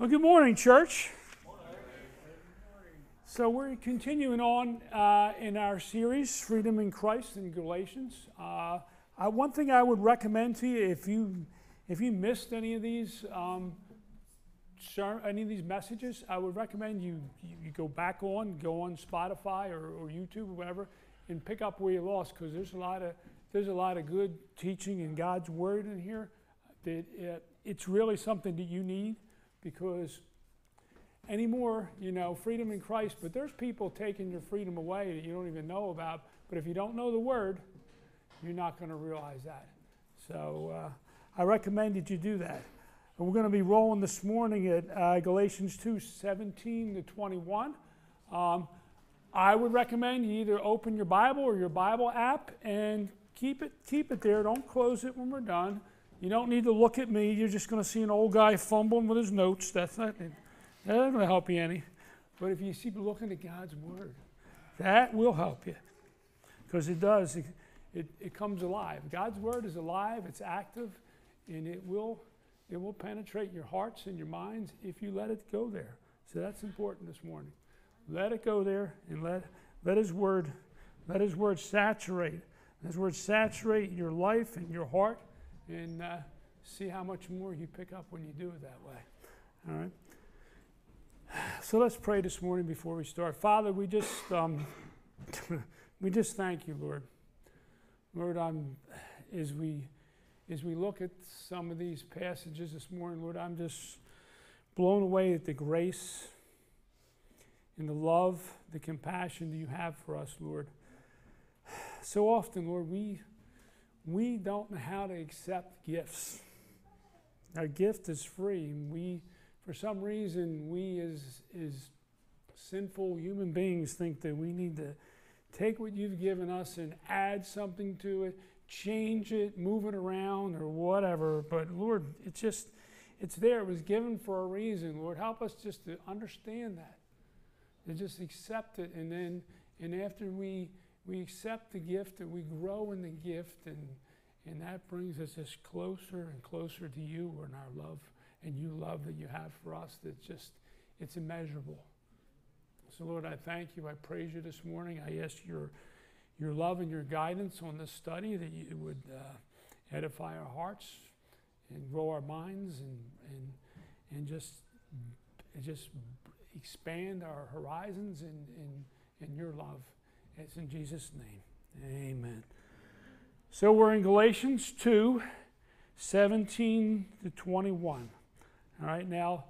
Well, good morning, church. So, we're continuing on uh, in our series, Freedom in Christ in Galatians. Uh, I, one thing I would recommend to you if you if you missed any of these um, any of these messages, I would recommend you, you go back on, go on Spotify or, or YouTube or whatever, and pick up where you lost because there's a lot of there's a lot of good teaching in God's Word in here. That it, it's really something that you need because anymore, you know, freedom in Christ, but there's people taking your freedom away that you don't even know about. But if you don't know the Word, you're not going to realize that. So uh, I recommend that you do that. And we're going to be rolling this morning at uh, Galatians 2 17 to 21. Um, I would recommend you either open your Bible or your Bible app and keep it, keep it there. Don't close it when we're done. You don't need to look at me. You're just going to see an old guy fumbling with his notes. That's not, not going to help you any. But if you keep looking at God's Word, that will help you. Because it does. It, it, it comes alive. God's Word is alive, it's active, and it will, it will penetrate your hearts and your minds if you let it go there. So that's important this morning. Let it go there and let, let His Word, let His Word saturate. His Word saturate your life and your heart and uh, see how much more you pick up when you do it that way. All right? So let's pray this morning before we start. Father, we just um, we just thank you, Lord. Lord, I'm as we as we look at some of these passages this morning, Lord, I'm just blown away at the grace and the love, the compassion that you have for us, Lord. So often, Lord, we we don't know how to accept gifts. Our gift is free. We, for some reason, we as, as sinful human beings think that we need to take what you've given us and add something to it, change it, move it around, or whatever. But Lord, it's just, it's there. It was given for a reason. Lord, help us just to understand that, to just accept it, and then, and after we we accept the gift and we grow in the gift, and, and that brings us just closer and closer to you and our love and you love that you have for us that's just, it's immeasurable. So, Lord, I thank you. I praise you this morning. I ask your, your love and your guidance on this study that you would uh, edify our hearts and grow our minds and, and, and just, just expand our horizons in, in, in your love. It's in Jesus' name. Amen. So we're in Galatians 2 17 to 21. All right, now,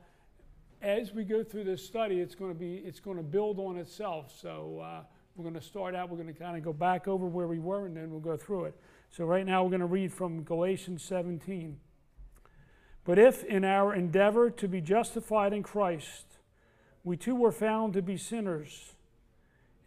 as we go through this study, it's going to be it's going to build on itself. So uh, we're going to start out. We're going to kind of go back over where we were, and then we'll go through it. So right now, we're going to read from Galatians 17. But if in our endeavor to be justified in Christ, we too were found to be sinners,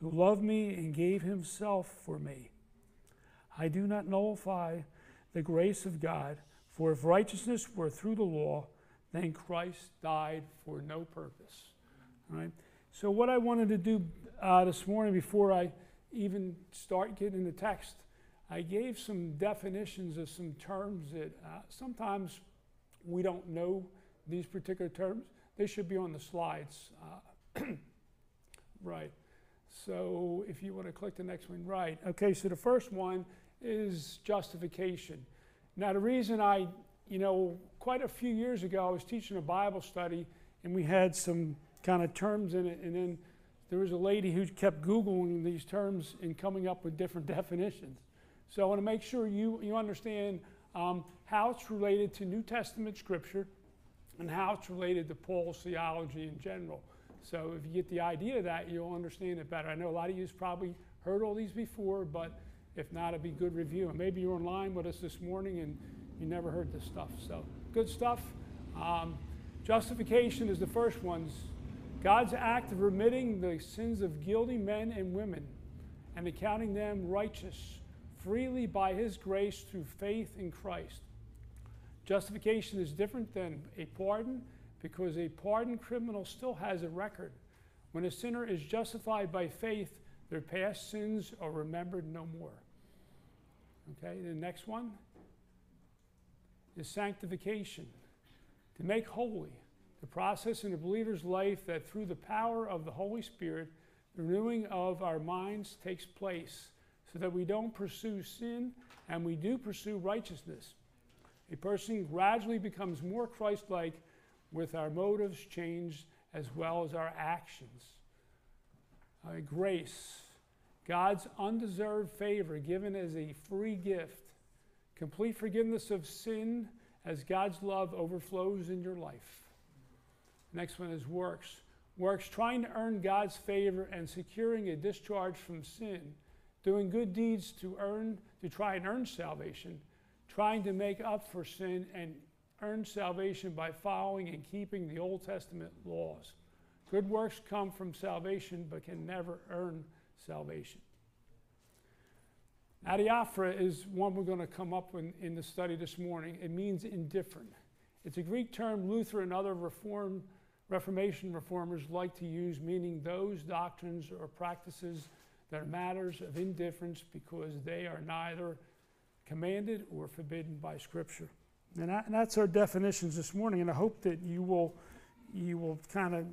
who loved me and gave himself for me. I do not nullify the grace of God, for if righteousness were through the law, then Christ died for no purpose. All right? So, what I wanted to do uh, this morning before I even start getting the text, I gave some definitions of some terms that uh, sometimes we don't know these particular terms. They should be on the slides. Uh, right. So if you want to click the next one, right. Okay, so the first one is justification. Now, the reason I, you know, quite a few years ago, I was teaching a Bible study and we had some kind of terms in it, and then there was a lady who kept Googling these terms and coming up with different definitions. So I want to make sure you, you understand um, how it's related to New Testament scripture and how it's related to Paul's theology in general. So if you get the idea of that, you'll understand it better. I know a lot of you have probably heard all these before, but if not, it'd be good review. And maybe you're online with us this morning and you never heard this stuff. So good stuff. Um, justification is the first one's God's act of remitting the sins of guilty men and women and accounting them righteous freely by His grace through faith in Christ. Justification is different than a pardon because a pardoned criminal still has a record. When a sinner is justified by faith, their past sins are remembered no more. Okay, the next one is sanctification. To make holy, the process in a believer's life that through the power of the Holy Spirit, the renewing of our minds takes place so that we don't pursue sin and we do pursue righteousness. A person gradually becomes more Christ like with our motives changed as well as our actions. Uh, grace, God's undeserved favor given as a free gift, complete forgiveness of sin as God's love overflows in your life. Next one is works. Works trying to earn God's favor and securing a discharge from sin, doing good deeds to earn to try and earn salvation, trying to make up for sin and earn salvation by following and keeping the Old Testament laws. Good works come from salvation but can never earn salvation. Adiaphora is one we're going to come up in, in the study this morning. It means indifferent. It's a Greek term Luther and other Reform, Reformation reformers like to use, meaning those doctrines or practices that are matters of indifference because they are neither commanded or forbidden by Scripture. And, and that's our definitions this morning, and I hope that you will you will kind of,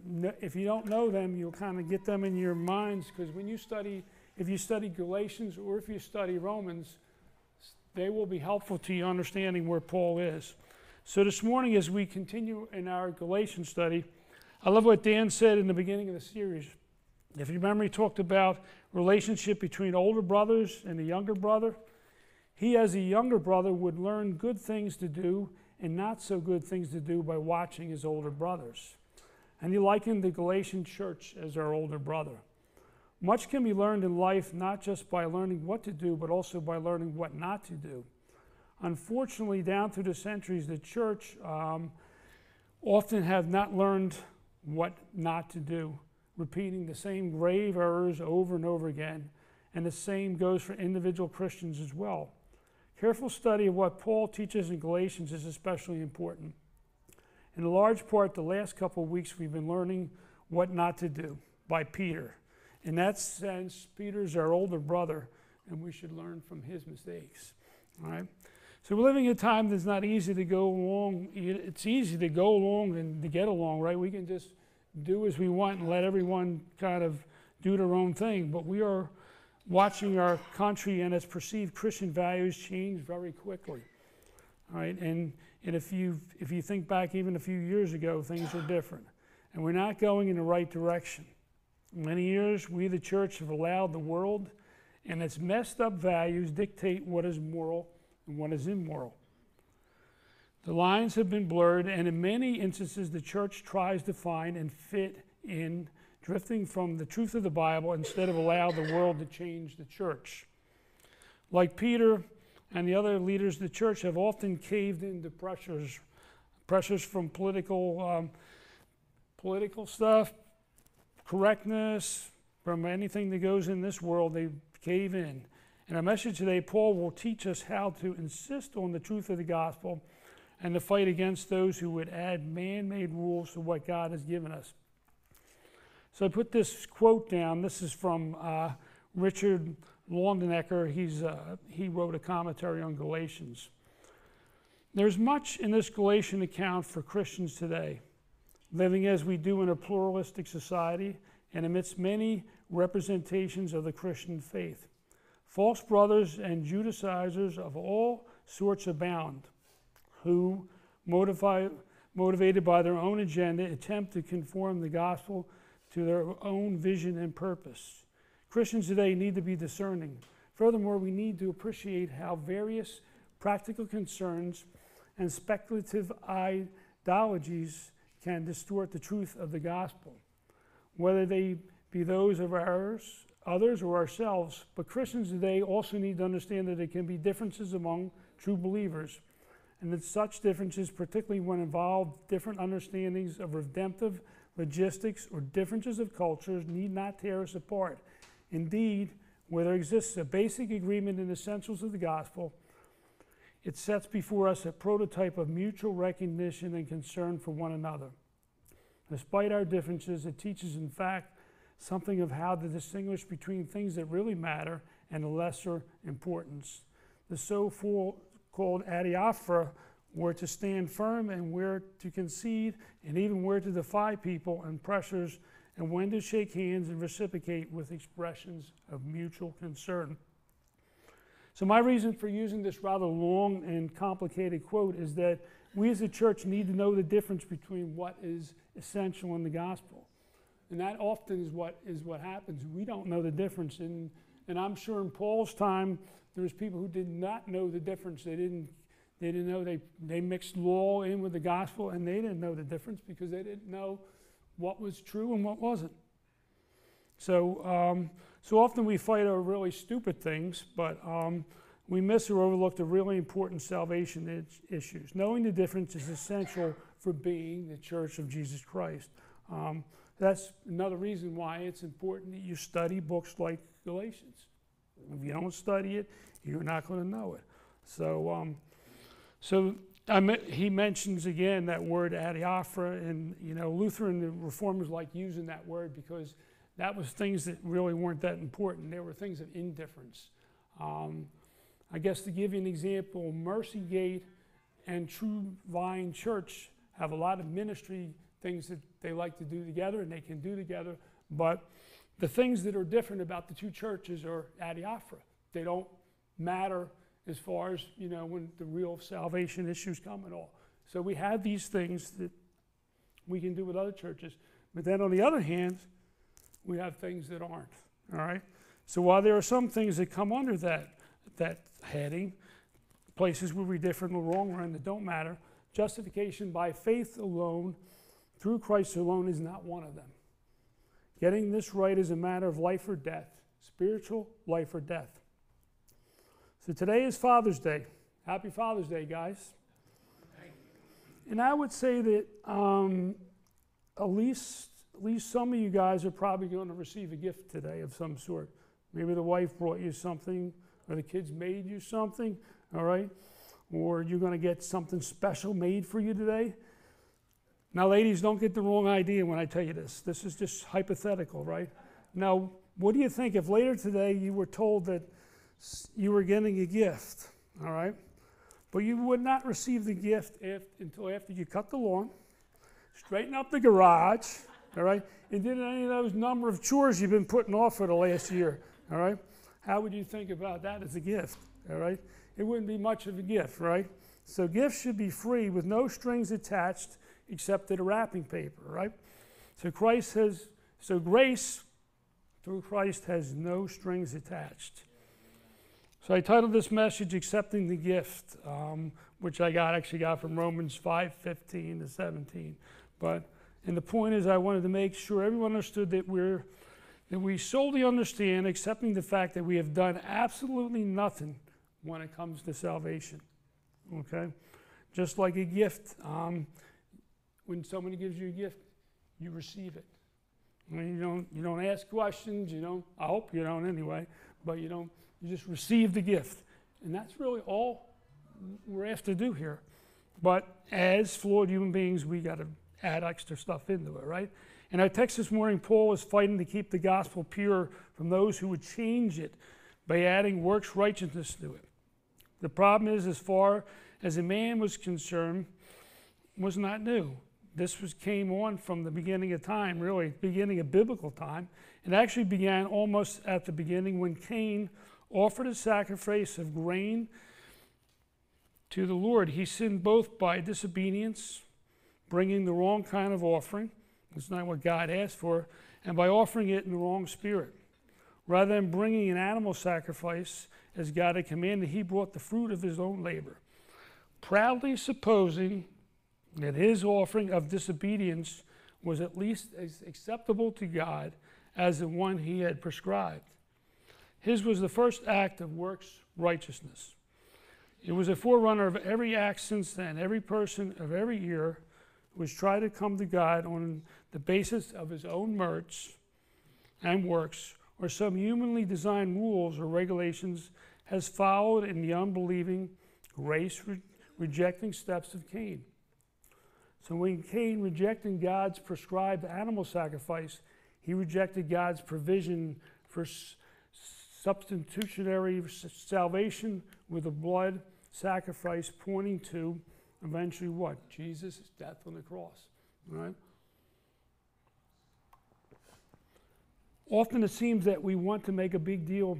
if you don't know them, you'll kind of get them in your minds because when you study, if you study Galatians or if you study Romans, they will be helpful to you understanding where Paul is. So this morning, as we continue in our Galatian study, I love what Dan said in the beginning of the series. If you remember, he talked about relationship between older brothers and the younger brother. He, as a younger brother, would learn good things to do and not so good things to do by watching his older brothers. And he likened the Galatian church as our older brother. Much can be learned in life not just by learning what to do, but also by learning what not to do. Unfortunately, down through the centuries, the church um, often have not learned what not to do, repeating the same grave errors over and over again. And the same goes for individual Christians as well. Careful study of what Paul teaches in Galatians is especially important. In a large part, the last couple of weeks we've been learning what not to do by Peter. In that sense, Peter's our older brother, and we should learn from his mistakes. All right? So we're living in a time that's not easy to go along. It's easy to go along and to get along, right? We can just do as we want and let everyone kind of do their own thing. But we are watching our country and its perceived Christian values change very quickly. All right, and, and if, you, if you think back even a few years ago, things were different. And we're not going in the right direction. In many years, we, the church, have allowed the world and its messed up values dictate what is moral and what is immoral. The lines have been blurred, and in many instances, the church tries to find and fit in drifting from the truth of the Bible instead of allow the world to change the church. Like Peter and the other leaders of the church have often caved into pressures, pressures from political, um, political stuff, correctness, from anything that goes in this world, they cave in. In our message today, Paul will teach us how to insist on the truth of the gospel and to fight against those who would add man made rules to what God has given us. So I put this quote down. This is from uh, Richard Longenecker. He's, uh, he wrote a commentary on Galatians. There's much in this Galatian account for Christians today, living as we do in a pluralistic society and amidst many representations of the Christian faith. False brothers and Judaizers of all sorts abound, who, motivated by their own agenda, attempt to conform the gospel to their own vision and purpose. Christians today need to be discerning. Furthermore, we need to appreciate how various practical concerns and speculative ideologies can distort the truth of the gospel, whether they be those of ours, others, or ourselves. But Christians today also need to understand that there can be differences among true believers, and that such differences, particularly when involved different understandings of redemptive logistics, or differences of cultures need not tear us apart. Indeed, where there exists a basic agreement in the essentials of the gospel, it sets before us a prototype of mutual recognition and concern for one another. Despite our differences, it teaches, in fact, something of how to distinguish between things that really matter and the lesser importance. The so called adiaphora were to stand firm and where to concede, and even where to defy people and pressures, and when to shake hands and reciprocate with expressions of mutual concern. So, my reason for using this rather long and complicated quote is that we as a church need to know the difference between what is essential in the gospel. And that often is what, is what happens. We don't know the difference. And, and I'm sure in Paul's time, there was people who did not know the difference. They didn't, they didn't know they, they mixed law in with the gospel, and they didn't know the difference because they didn't know what was true and what wasn't. So, um, so often we fight over really stupid things, but um, we miss or overlook the really important salvation issues. Knowing the difference is essential for being the church of Jesus Christ. Um, that's another reason why it's important that you study books like Galatians. If you don't study it, you're not going to know it. So, um, so he mentions again that word adiaphora, and you know Lutheran reformers like using that word because that was things that really weren't that important. There were things of indifference. Um, I guess to give you an example, Mercy Gate and True Vine Church have a lot of ministry things that they like to do together and they can do together. But the things that are different about the two churches are adiaphora. They don't matter as far as, you know, when the real salvation issues come and all. So we have these things that we can do with other churches. But then on the other hand, we have things that aren't. All right? So while there are some things that come under that, that heading, places where we differ in the wrong run that don't matter, justification by faith alone, through Christ alone, is not one of them. Getting this right is a matter of life or death, spiritual life or death. So today is Father's Day. Happy Father's Day, guys. And I would say that um, at least at least some of you guys are probably going to receive a gift today of some sort. Maybe the wife brought you something, or the kids made you something, all right? Or you're going to get something special made for you today. Now, ladies, don't get the wrong idea when I tell you this. This is just hypothetical, right? Now, what do you think if later today you were told that you were getting a gift, all right? But you would not receive the gift if, until after you cut the lawn, straighten up the garage, all right? And did any of those number of chores you've been putting off for the last year, all right? How would you think about that as a gift, all right? It wouldn't be much of a gift, right? So gifts should be free with no strings attached except to the wrapping paper, right? So Christ has, so grace through Christ has no strings attached. So I titled this message "Accepting the Gift," um, which I got actually got from Romans 5:15 to 17. But and the point is, I wanted to make sure everyone understood that we're that we solely understand accepting the fact that we have done absolutely nothing when it comes to salvation. Okay, just like a gift. Um, when somebody gives you a gift, you receive it. I mean, you don't you don't ask questions. You don't. I hope you don't anyway. But you don't. You just receive the gift, and that's really all we're asked to do here. But as flawed human beings, we got to add extra stuff into it, right? In our text this morning, Paul is fighting to keep the gospel pure from those who would change it by adding works righteousness to it. The problem is, as far as a man was concerned, was not new. This was came on from the beginning of time, really, beginning of biblical time. It actually began almost at the beginning when Cain offered a sacrifice of grain to the Lord. He sinned both by disobedience bringing the wrong kind of offering. It's not what God asked for, and by offering it in the wrong spirit. Rather than bringing an animal sacrifice as God had commanded, he brought the fruit of his own labor, proudly supposing that his offering of disobedience was at least as acceptable to God as the one he had prescribed. His was the first act of works righteousness. It was a forerunner of every act since then. Every person of every year who has tried to come to God on the basis of his own merits and works or some humanly designed rules or regulations has followed in the unbelieving, race re- rejecting steps of Cain. So when Cain rejected God's prescribed animal sacrifice, he rejected God's provision for s- substitutionary salvation with a blood sacrifice pointing to eventually what? Jesus' death on the cross. Right? Often it seems that we want to make a big deal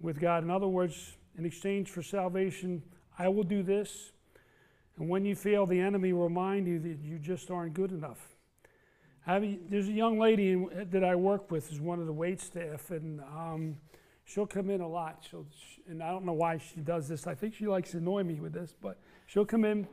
with God. In other words, in exchange for salvation, I will do this. And when you fail, the enemy will remind you that you just aren't good enough. There's a young lady in, that I work with, is one of the wait staff, and um, she'll come in a lot. She'll, and I don't know why she does this. I think she likes to annoy me with this, but she'll come in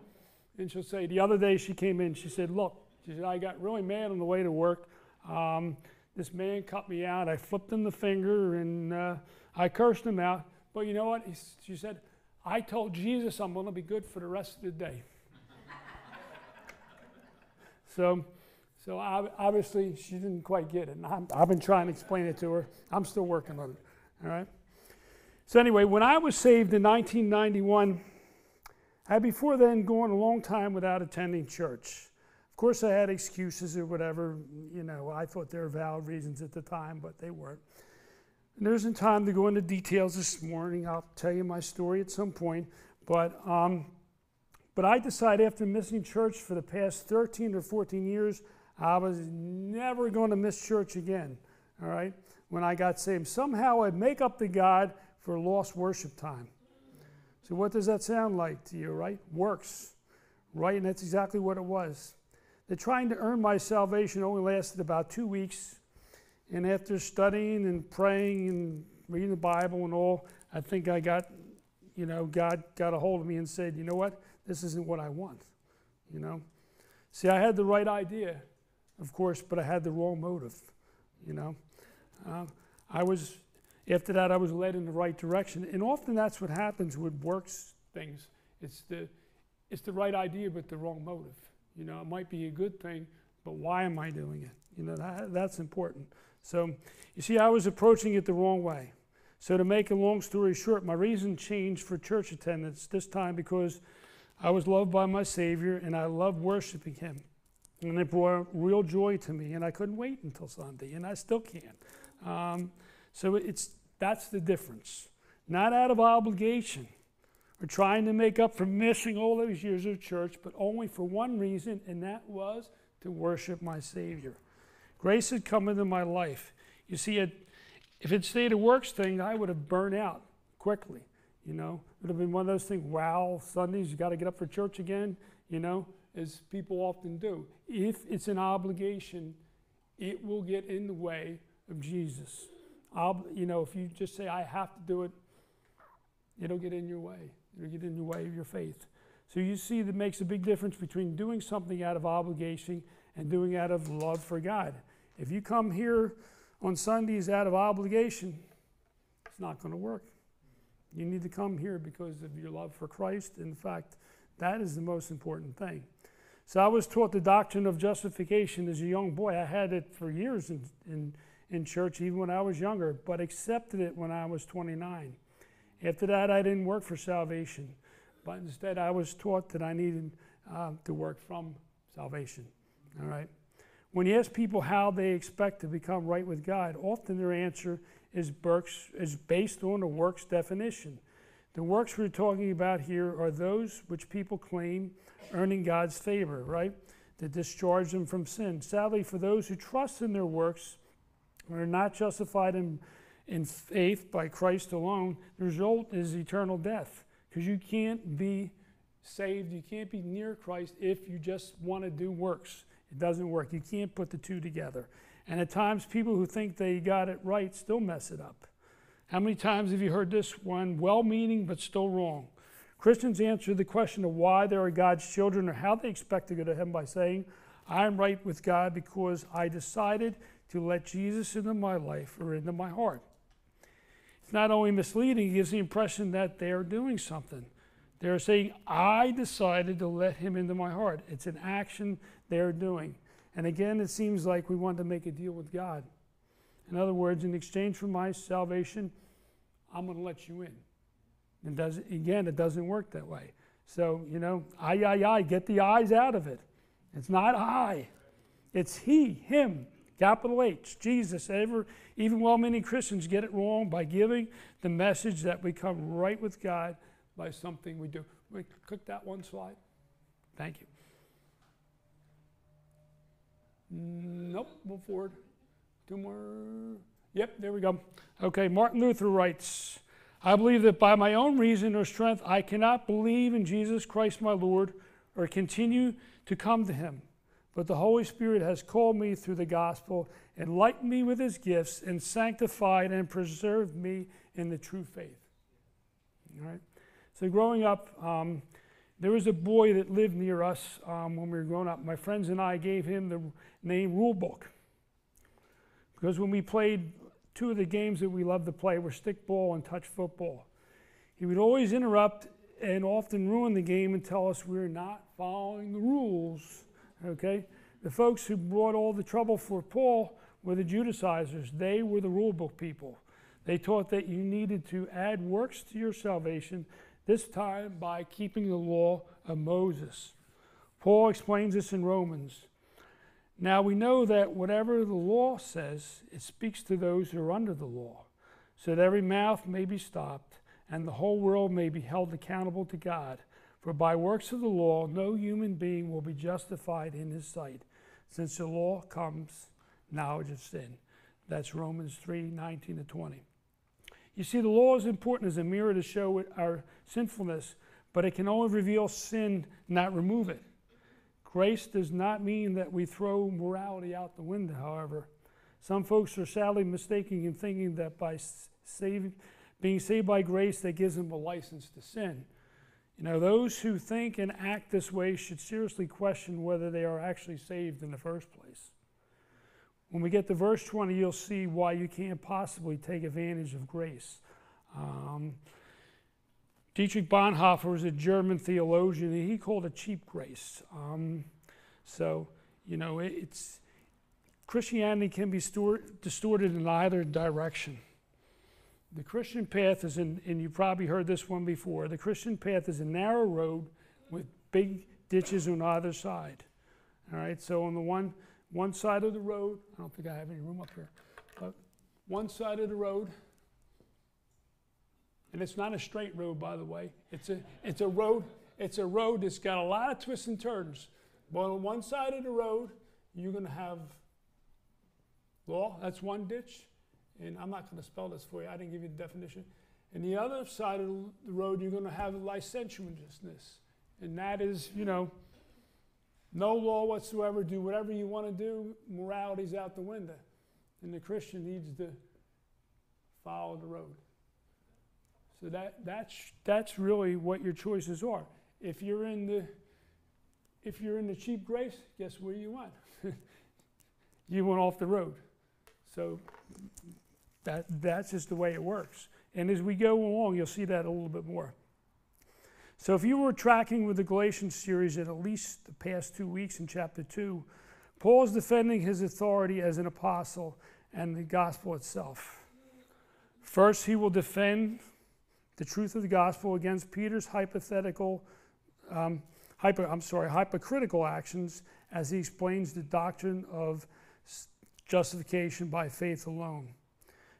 and she'll say, the other day she came in, she said, look, she said, I got really mad on the way to work. Um, this man cut me out. I flipped him the finger and uh, I cursed him out. But you know what? He, she said, I told Jesus I'm going to be good for the rest of the day. so, so obviously she didn't quite get it. And i have been trying to explain it to her. I'm still working on it. All right. So anyway, when I was saved in 1991, I had before then gone a long time without attending church. Of course, I had excuses or whatever. You know, I thought they were valid reasons at the time, but they weren't. And there isn't time to go into details this morning. I'll tell you my story at some point. But, um, but I decided after missing church for the past 13 or 14 years, I was never going to miss church again. All right? When I got saved, somehow I'd make up to God for lost worship time. So, what does that sound like to you, right? Works, right? And that's exactly what it was that trying to earn my salvation only lasted about two weeks. And after studying and praying and reading the Bible and all, I think I got, you know, God got a hold of me and said, you know what? This isn't what I want. You know? See, I had the right idea, of course, but I had the wrong motive. You know? Uh, I was, after that, I was led in the right direction. And often that's what happens with works things. It's the, it's the right idea, but the wrong motive. You know, it might be a good thing, but why am I doing it? You know, that, that's important. So, you see, I was approaching it the wrong way. So, to make a long story short, my reason changed for church attendance this time because I was loved by my Savior and I loved worshiping Him. And it brought real joy to me, and I couldn't wait until Sunday, and I still can't. Um, so, it's, that's the difference. Not out of obligation, or trying to make up for missing all those years of church, but only for one reason, and that was to worship my Savior. Grace had come into my life. You see, it, if it stayed a works thing, I would have burned out quickly. You know, it would have been one of those things. Wow, Sundays you got to get up for church again. You know, as people often do. If it's an obligation, it will get in the way of Jesus. Ob- you know, if you just say I have to do it, it'll get in your way. It'll get in the way of your faith. So you see that makes a big difference between doing something out of obligation and doing out of love for God. If you come here on Sundays out of obligation, it's not going to work. You need to come here because of your love for Christ. In fact, that is the most important thing. So I was taught the doctrine of justification as a young boy. I had it for years in, in, in church, even when I was younger, but accepted it when I was 29. After that, I didn't work for salvation, but instead I was taught that I needed uh, to work from salvation. All right. When you ask people how they expect to become right with God, often their answer is, is based on a works definition. The works we're talking about here are those which people claim earning God's favor, right? To discharge them from sin. Sadly, for those who trust in their works and are not justified in in faith by Christ alone, the result is eternal death. Because you can't be saved, you can't be near Christ if you just want to do works. It doesn't work. You can't put the two together. And at times, people who think they got it right still mess it up. How many times have you heard this one, well meaning but still wrong? Christians answer the question of why they are God's children or how they expect to go to heaven by saying, I am right with God because I decided to let Jesus into my life or into my heart It's not only misleading, it gives the impression that they are doing something. They're saying, I decided to let him into my heart. It's an action they're doing. And again, it seems like we want to make a deal with God. In other words, in exchange for my salvation, I'm going to let you in. And does again, it doesn't work that way. So, you know, I, I, I, get the eyes out of it. It's not I, it's He, Him, capital H, Jesus. Ever, even while many Christians get it wrong by giving the message that we come right with God by something we do. We click that one slide. Thank you. Nope, move forward. Two more. Yep, there we go. Okay, Martin Luther writes I believe that by my own reason or strength, I cannot believe in Jesus Christ my Lord or continue to come to him. But the Holy Spirit has called me through the gospel, enlightened me with his gifts, and sanctified and preserved me in the true faith. All right? So, growing up, um, there was a boy that lived near us um, when we were growing up. My friends and I gave him the name Rule Book. Because when we played two of the games that we loved to play were stickball and touch football. He would always interrupt and often ruin the game and tell us we're not following the rules. Okay? The folks who brought all the trouble for Paul were the Judaizers. They were the rule book people. They taught that you needed to add works to your salvation, this time by keeping the law of Moses. Paul explains this in Romans. Now we know that whatever the law says, it speaks to those who are under the law, so that every mouth may be stopped and the whole world may be held accountable to God. For by works of the law, no human being will be justified in his sight, since the law comes knowledge of sin. That's Romans 3 19 to 20. You see, the law is important as a mirror to show our sinfulness, but it can only reveal sin, not remove it. Grace does not mean that we throw morality out the window, however. Some folks are sadly mistaken in thinking that by saving, being saved by grace, that gives them a license to sin. You know, those who think and act this way should seriously question whether they are actually saved in the first place. When we get to verse 20, you'll see why you can't possibly take advantage of grace. Um, Dietrich Bonhoeffer was a German theologian, and he called it cheap grace. Um, so, you know, it's Christianity can be distorted in either direction. The Christian path is, in, and you probably heard this one before. The Christian path is a narrow road with big ditches on either side. All right, so on the one one side of the road, I don't think I have any room up here, but one side of the road and it's not a straight road, by the way. It's a, it's a road. It's a road that's got a lot of twists and turns. But on one side of the road, you're going to have law. That's one ditch, and I'm not going to spell this for you. I didn't give you the definition. And the other side of the road, you're going to have licentiousness, and that is, you know, no law whatsoever. Do whatever you want to do. Morality's out the window, and the Christian needs to follow the road. So that, that's, that's really what your choices are. If you're in the if you're in the cheap grace, guess where you went? you went off the road. So that, that's just the way it works. And as we go along, you'll see that a little bit more. So if you were tracking with the Galatians series in at least the past two weeks in chapter 2, Paul is defending his authority as an apostle and the gospel itself. First, he will defend the truth of the gospel against Peter's hypothetical, um, I'm sorry, hypocritical actions as he explains the doctrine of justification by faith alone.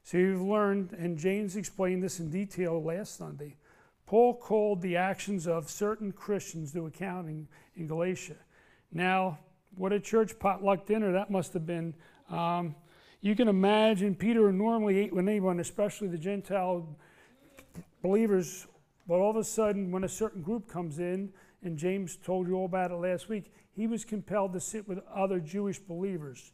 So you've learned, and James explained this in detail last Sunday. Paul called the actions of certain Christians to account in, in Galatia. Now, what a church potluck dinner that must have been. Um, you can imagine Peter normally ate with anyone, especially the Gentile believers, but all of a sudden, when a certain group comes in, and James told you all about it last week, he was compelled to sit with other Jewish believers.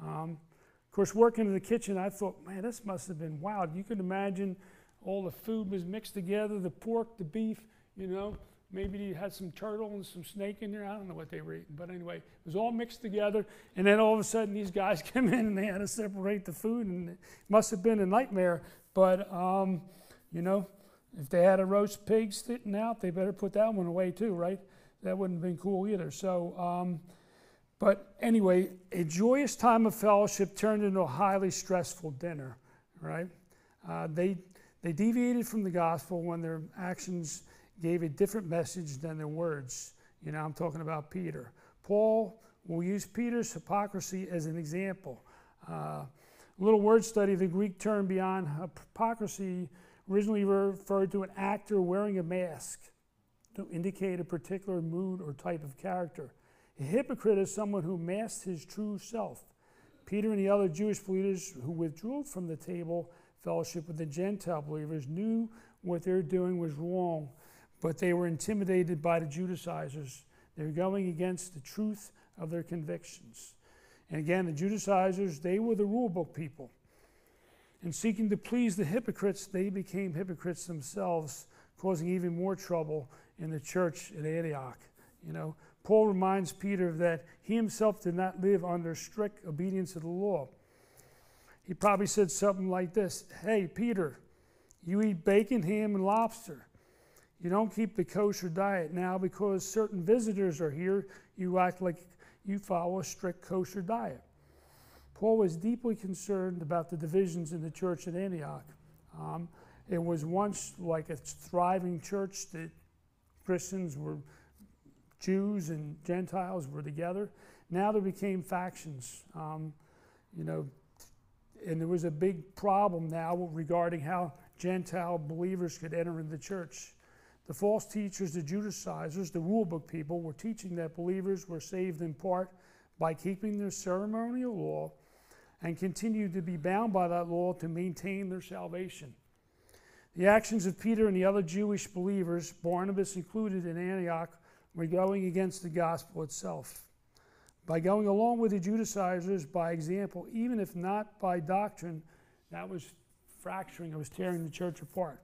Um, of course, working in the kitchen, I thought, man, this must have been wild. You could imagine all the food was mixed together the pork, the beef, you know. Maybe you had some turtle and some snake in there. I don't know what they were eating. But anyway, it was all mixed together. And then all of a sudden, these guys came in and they had to separate the food. And it must have been a nightmare. But, um, you know, If they had a roast pig sitting out, they better put that one away too, right? That wouldn't have been cool either. So, um, but anyway, a joyous time of fellowship turned into a highly stressful dinner, right? Uh, they, they deviated from the gospel when their actions gave a different message than their words. You know, I'm talking about Peter. Paul will use Peter's hypocrisy as an example. Uh, a little word study the Greek term beyond hypocrisy originally referred to an actor wearing a mask to indicate a particular mood or type of character. A hypocrite is someone who masks his true self. Peter and the other Jewish believers who withdrew from the table fellowship with the Gentile believers knew what they were doing was wrong, but they were intimidated by the Judaizers. They were going against the truth of their convictions. And again, the Judaizers, they were the rulebook people. In seeking to please the hypocrites, they became hypocrites themselves, causing even more trouble in the church at Antioch. You know, Paul reminds Peter that he himself did not live under strict obedience to the law. He probably said something like this Hey, Peter, you eat bacon, ham, and lobster. You don't keep the kosher diet now because certain visitors are here. You act like you follow a strict kosher diet. Paul was deeply concerned about the divisions in the church at Antioch. Um, it was once like a thriving church that Christians were Jews and Gentiles were together. Now there became factions. Um, you know, and there was a big problem now regarding how Gentile believers could enter into the church. The false teachers, the Judaizers, the rulebook people, were teaching that believers were saved in part by keeping their ceremonial law and continued to be bound by that law to maintain their salvation. The actions of Peter and the other Jewish believers, Barnabas included in Antioch, were going against the gospel itself. By going along with the Judaizers by example, even if not by doctrine, that was fracturing, it was tearing the church apart.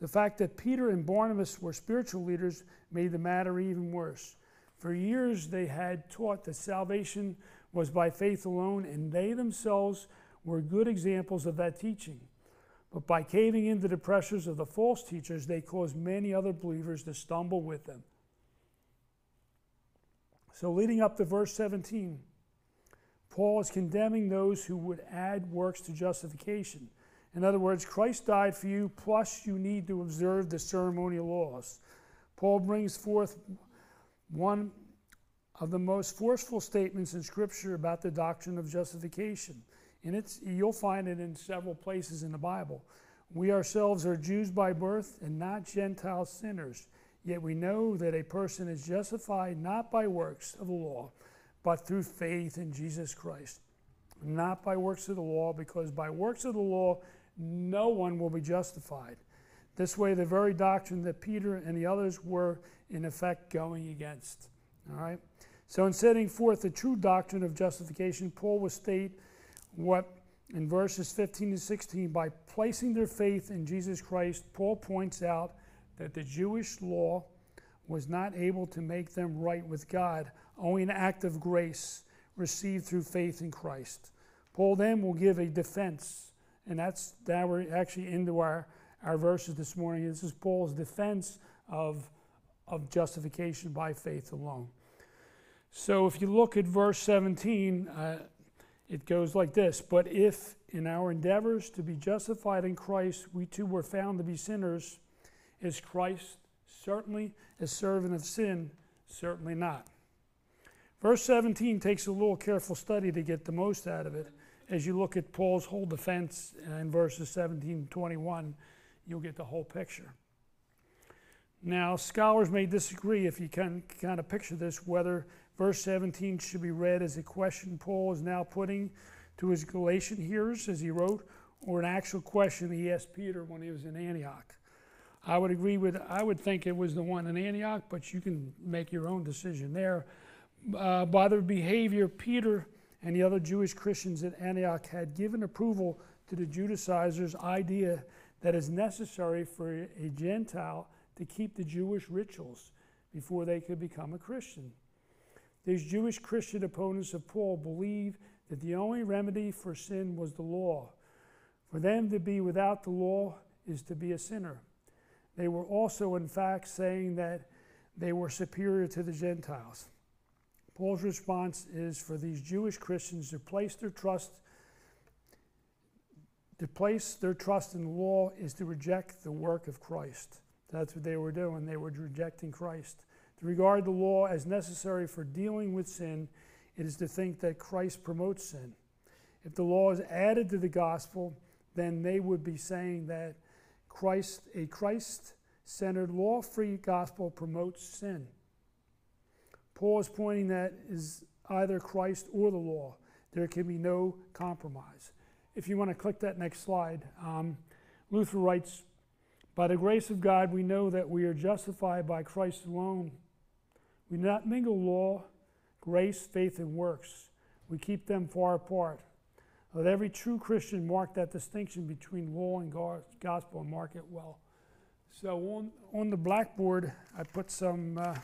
The fact that Peter and Barnabas were spiritual leaders made the matter even worse. For years, they had taught that salvation was by faith alone, and they themselves were good examples of that teaching. But by caving into the pressures of the false teachers, they caused many other believers to stumble with them. So, leading up to verse 17, Paul is condemning those who would add works to justification. In other words, Christ died for you, plus you need to observe the ceremonial laws. Paul brings forth one of the most forceful statements in Scripture about the doctrine of justification. And it's, you'll find it in several places in the Bible. We ourselves are Jews by birth and not Gentile sinners. Yet we know that a person is justified not by works of the law, but through faith in Jesus Christ. Not by works of the law, because by works of the law, no one will be justified. This way, the very doctrine that Peter and the others were, in effect, going against. All right? So, in setting forth the true doctrine of justification, Paul will state what in verses 15 to 16 by placing their faith in Jesus Christ, Paul points out that the Jewish law was not able to make them right with God, only an act of grace received through faith in Christ. Paul then will give a defense, and that's that we're actually into our, our verses this morning. This is Paul's defense of, of justification by faith alone. So if you look at verse 17, uh, it goes like this But if in our endeavors to be justified in Christ we too were found to be sinners, is Christ certainly a servant of sin? Certainly not. Verse 17 takes a little careful study to get the most out of it. As you look at Paul's whole defense in verses 17 21, you'll get the whole picture. Now, scholars may disagree if you can kind of picture this, whether Verse 17 should be read as a question Paul is now putting to his Galatian hearers as he wrote, or an actual question he asked Peter when he was in Antioch. I would agree with, I would think it was the one in Antioch, but you can make your own decision there. Uh, by their behavior, Peter and the other Jewish Christians at Antioch had given approval to the Judaizers' idea that is necessary for a Gentile to keep the Jewish rituals before they could become a Christian. These Jewish Christian opponents of Paul believed that the only remedy for sin was the law. For them to be without the law is to be a sinner. they were also, in fact, saying that they were superior to the Gentiles. Paul's response is for these Jewish Christians to place their trust to place their trust in the law is to reject the work of Christ. That's what they were doing. They were rejecting Christ. To regard the law as necessary for dealing with sin, it is to think that Christ promotes sin. If the law is added to the gospel, then they would be saying that Christ, a Christ centered, law free gospel promotes sin. Paul is pointing that is either Christ or the law. There can be no compromise if you want to click that next slide, um, Luther writes, By the grace of God, we know that we are justified by Christ alone. We do not mingle law, grace, faith, and works. We keep them far apart. Let every true Christian mark that distinction between law and gospel and mark it well. So on, on the blackboard, I put some uh,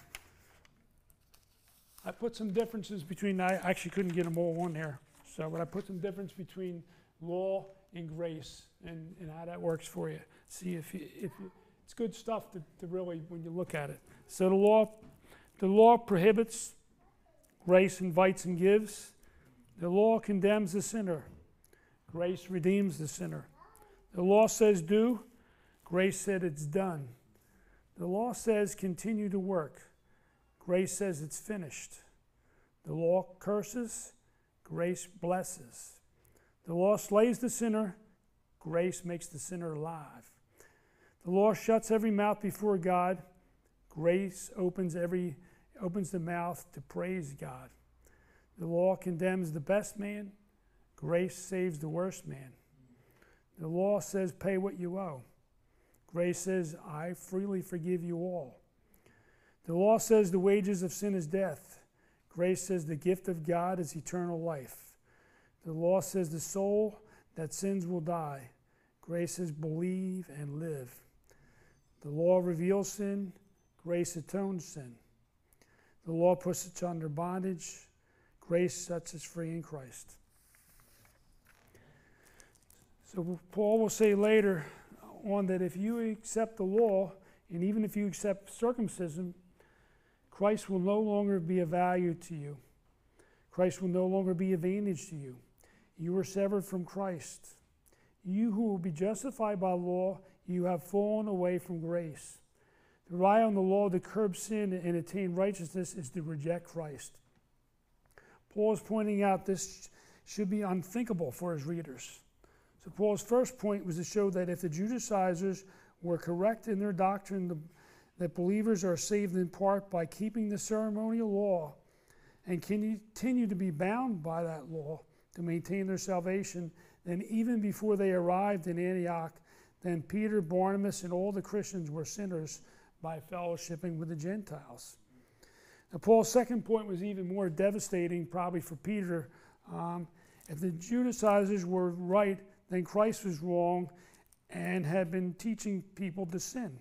I put some differences between. I actually couldn't get them all on there. So, but I put some difference between law and grace and, and how that works for you. See if, you, if you, it's good stuff to, to really when you look at it. So the law, the law prohibits, grace invites and gives. The law condemns the sinner, grace redeems the sinner. The law says do, grace said it's done. The law says continue to work, grace says it's finished. The law curses, grace blesses. The law slays the sinner, grace makes the sinner alive. The law shuts every mouth before God, grace opens every opens the mouth to praise God. The law condemns the best man, grace saves the worst man. The law says pay what you owe. Grace says I freely forgive you all. The law says the wages of sin is death. Grace says the gift of God is eternal life. The law says the soul that sins will die. Grace says believe and live. The law reveals sin, grace atones sin. The law puts us under bondage, grace sets us free in Christ. So, Paul will say later on that if you accept the law, and even if you accept circumcision, Christ will no longer be of value to you. Christ will no longer be advantage to you. You are severed from Christ. You who will be justified by law, you have fallen away from grace. To rely on the law to curb sin and attain righteousness is to reject Christ. Paul is pointing out this should be unthinkable for his readers. So, Paul's first point was to show that if the Judaizers were correct in their doctrine that believers are saved in part by keeping the ceremonial law and continue to be bound by that law, to maintain their salvation. Then, even before they arrived in Antioch, then Peter, Barnabas, and all the Christians were sinners by fellowshipping with the Gentiles. Now, Paul's second point was even more devastating, probably for Peter. Um, if the Judaizers were right, then Christ was wrong and had been teaching people to sin.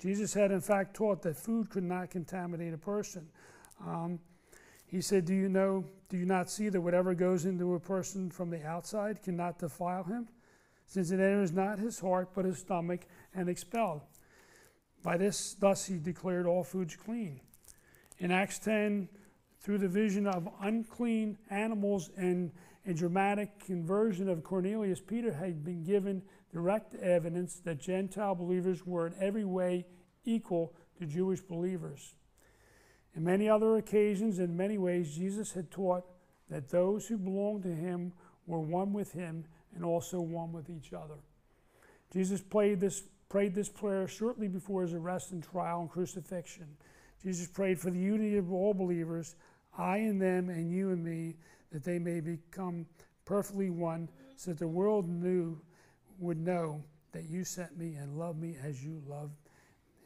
Jesus had, in fact, taught that food could not contaminate a person. Um, he said, Do you know, do you not see that whatever goes into a person from the outside cannot defile him? Since it enters not his heart, but his stomach, and expelled. By this, thus he declared all foods clean. In Acts 10, through the vision of unclean animals and a dramatic conversion of Cornelius, Peter had been given direct evidence that Gentile believers were in every way equal to Jewish believers. In many other occasions, in many ways, Jesus had taught that those who belonged to him were one with him and also one with each other. Jesus this, prayed this prayer shortly before his arrest and trial and crucifixion. Jesus prayed for the unity of all believers, I and them and you and me, that they may become perfectly one, so that the world knew would know that you sent me and loved me as you loved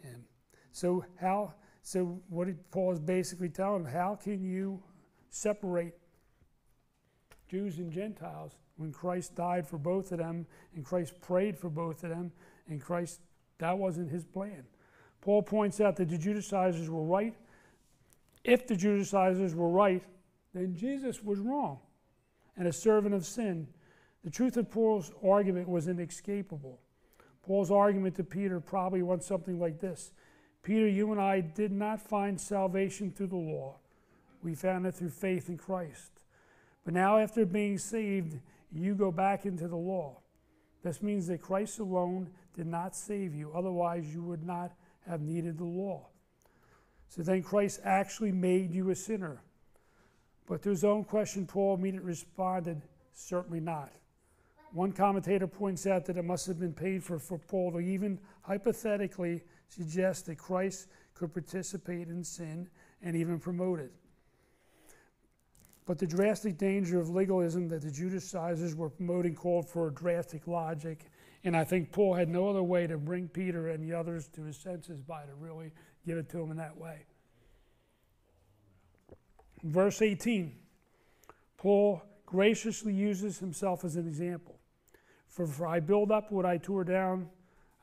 him. So how so, what did Paul is basically telling how can you separate Jews and Gentiles when Christ died for both of them and Christ prayed for both of them and Christ, that wasn't his plan. Paul points out that the Judaizers were right. If the Judaizers were right, then Jesus was wrong and a servant of sin. The truth of Paul's argument was inescapable. Paul's argument to Peter probably went something like this Peter, you and I did not find salvation through the law, we found it through faith in Christ. But now, after being saved, you go back into the law. This means that Christ alone did not save you, otherwise, you would not have needed the law. So then Christ actually made you a sinner. But to his own question, Paul immediately responded, Certainly not. One commentator points out that it must have been painful for Paul to even hypothetically suggest that Christ could participate in sin and even promote it. But the drastic danger of legalism that the Judaizers were promoting called for drastic logic, and I think Paul had no other way to bring Peter and the others to his senses by to really give it to him in that way. Verse 18 Paul graciously uses himself as an example. For, for I build up what I tore down,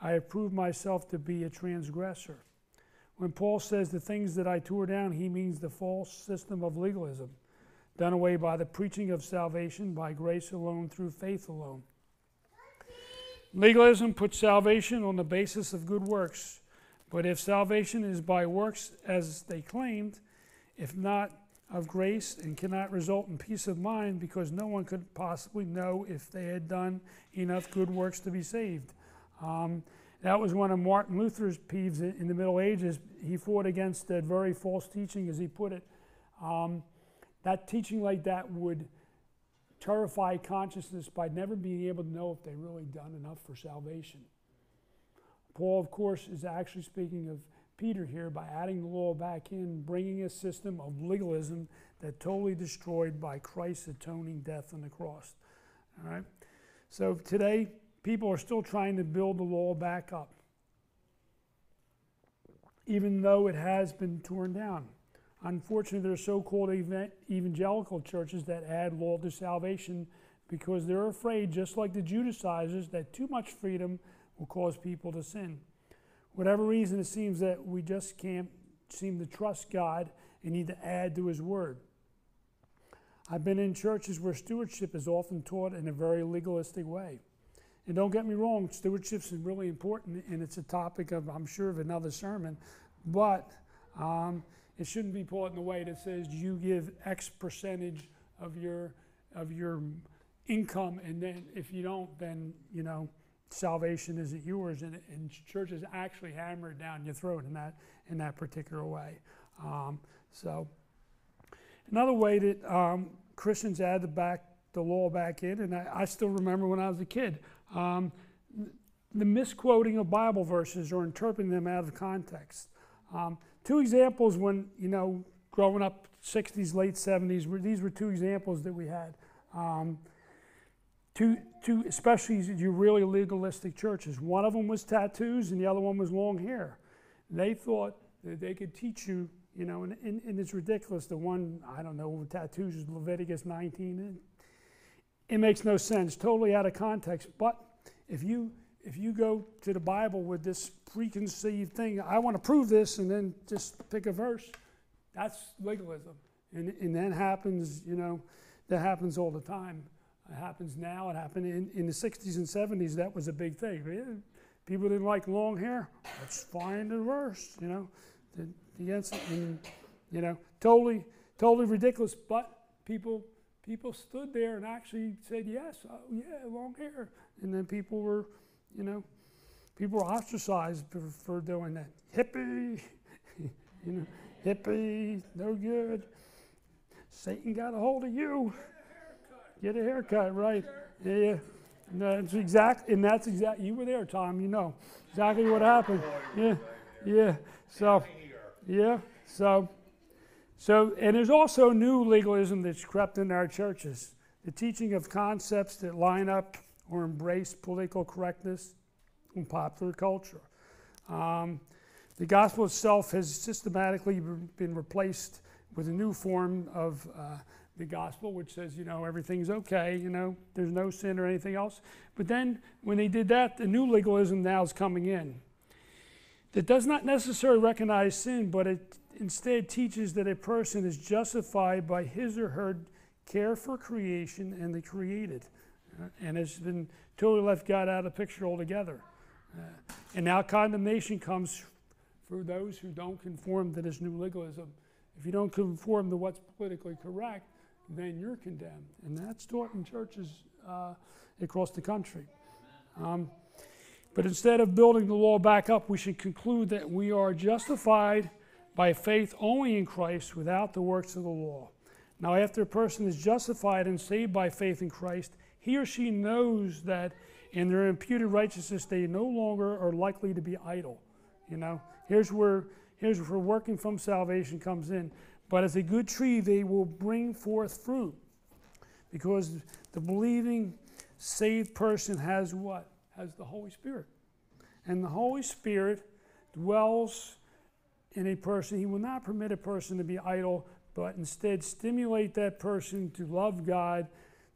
I have proved myself to be a transgressor. When Paul says the things that I tore down, he means the false system of legalism, done away by the preaching of salvation by grace alone through faith alone. Legalism puts salvation on the basis of good works, but if salvation is by works as they claimed, if not of grace and cannot result in peace of mind because no one could possibly know if they had done enough good works to be saved. Um, that was one of Martin Luther's peeves in the Middle Ages. He fought against that very false teaching, as he put it. Um, that teaching like that would terrify consciousness by never being able to know if they really done enough for salvation. Paul, of course, is actually speaking of Peter here by adding the law back in, bringing a system of legalism that totally destroyed by Christ's atoning death on the cross. All right? So today, people are still trying to build the law back up, even though it has been torn down. Unfortunately, there are so called evangelical churches that add law to salvation because they're afraid, just like the Judaizers, that too much freedom will cause people to sin whatever reason, it seems that we just can't seem to trust God and need to add to His Word. I've been in churches where stewardship is often taught in a very legalistic way. And don't get me wrong, stewardship is really important, and it's a topic of, I'm sure, of another sermon. But um, it shouldn't be put in a way that says you give X percentage of your of your income, and then if you don't, then you know salvation isn't yours, and, and churches actually hammer it down your throat in that in that particular way. Um, so, another way that um, Christians add the back the law back in, and I, I still remember when I was a kid, um, the misquoting of Bible verses or interpreting them out of context. Um, two examples when you know growing up 60s late 70s were, these were two examples that we had um, two, two, especially your really legalistic churches. One of them was tattoos, and the other one was long hair. They thought that they could teach you, you know, and, and, and it's ridiculous. The one, I don't know, with tattoos is Leviticus 19. It, it makes no sense, totally out of context. But if you if you go to the Bible with this preconceived thing, I want to prove this, and then just pick a verse, that's legalism. And, and that happens, you know, that happens all the time. It happens now. It happened in, in the 60s and 70s. That was a big thing. People didn't like long hair. Let's find a verse, you know, against it. And, you know, totally, totally ridiculous. But people, people stood there and actually said, yes, oh, yeah, long hair. And then people were, you know, people were ostracized for, doing that. Hippie, you know, hippie, no good. Satan got a hold of you. Get a haircut, right? Yeah, yeah. That's exact, and that's exact. You were there, Tom. You know exactly what happened. Yeah, yeah. So, yeah. So, so, and there's also new legalism that's crept into our churches. The teaching of concepts that line up or embrace political correctness in popular culture. Um, the gospel itself has systematically been replaced with a new form of uh, the gospel, which says, you know, everything's okay, you know, there's no sin or anything else. But then when they did that, the new legalism now is coming in that does not necessarily recognize sin, but it instead teaches that a person is justified by his or her care for creation and the created. Uh, and has been totally left God out of the picture altogether. Uh, and now condemnation comes for those who don't conform to this new legalism. If you don't conform to what's politically correct, then you're condemned. And that's taught in churches uh, across the country. Um, but instead of building the law back up, we should conclude that we are justified by faith only in Christ without the works of the law. Now, after a person is justified and saved by faith in Christ, he or she knows that in their imputed righteousness they no longer are likely to be idle. You know, here's where here's where working from salvation comes in. But as a good tree, they will bring forth fruit, because the believing, saved person has what? Has the Holy Spirit, and the Holy Spirit dwells in a person. He will not permit a person to be idle, but instead stimulate that person to love God,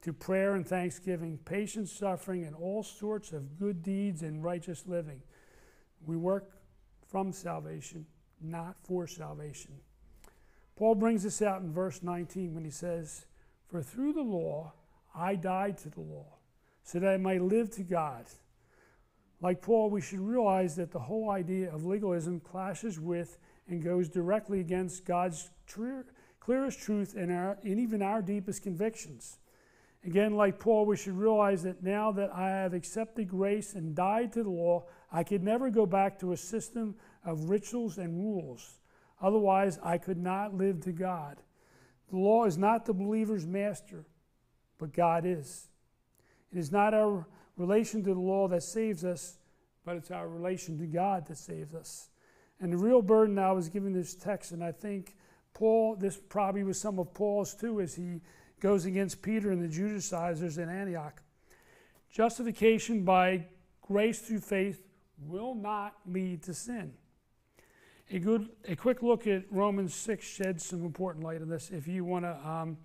to prayer and thanksgiving, patience, suffering, and all sorts of good deeds and righteous living. We work from salvation, not for salvation. Paul brings this out in verse 19 when he says, For through the law I died to the law, so that I might live to God. Like Paul, we should realize that the whole idea of legalism clashes with and goes directly against God's clearest truth and, our, and even our deepest convictions. Again, like Paul, we should realize that now that I have accepted grace and died to the law, I could never go back to a system of rituals and rules. Otherwise, I could not live to God. The law is not the believer's master, but God is. It is not our relation to the law that saves us, but it's our relation to God that saves us. And the real burden I was given this text, and I think Paul, this probably was some of Paul's too, as he goes against Peter and the Judaizers in Antioch. Justification by grace through faith will not lead to sin. A good, a quick look at Romans six sheds some important light on this. If you want to, um,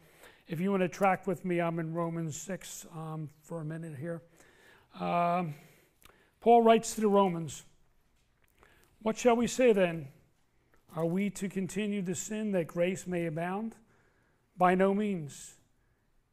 if you want to track with me, I'm in Romans six um, for a minute here. Um, Paul writes to the Romans. What shall we say then? Are we to continue to sin that grace may abound? By no means.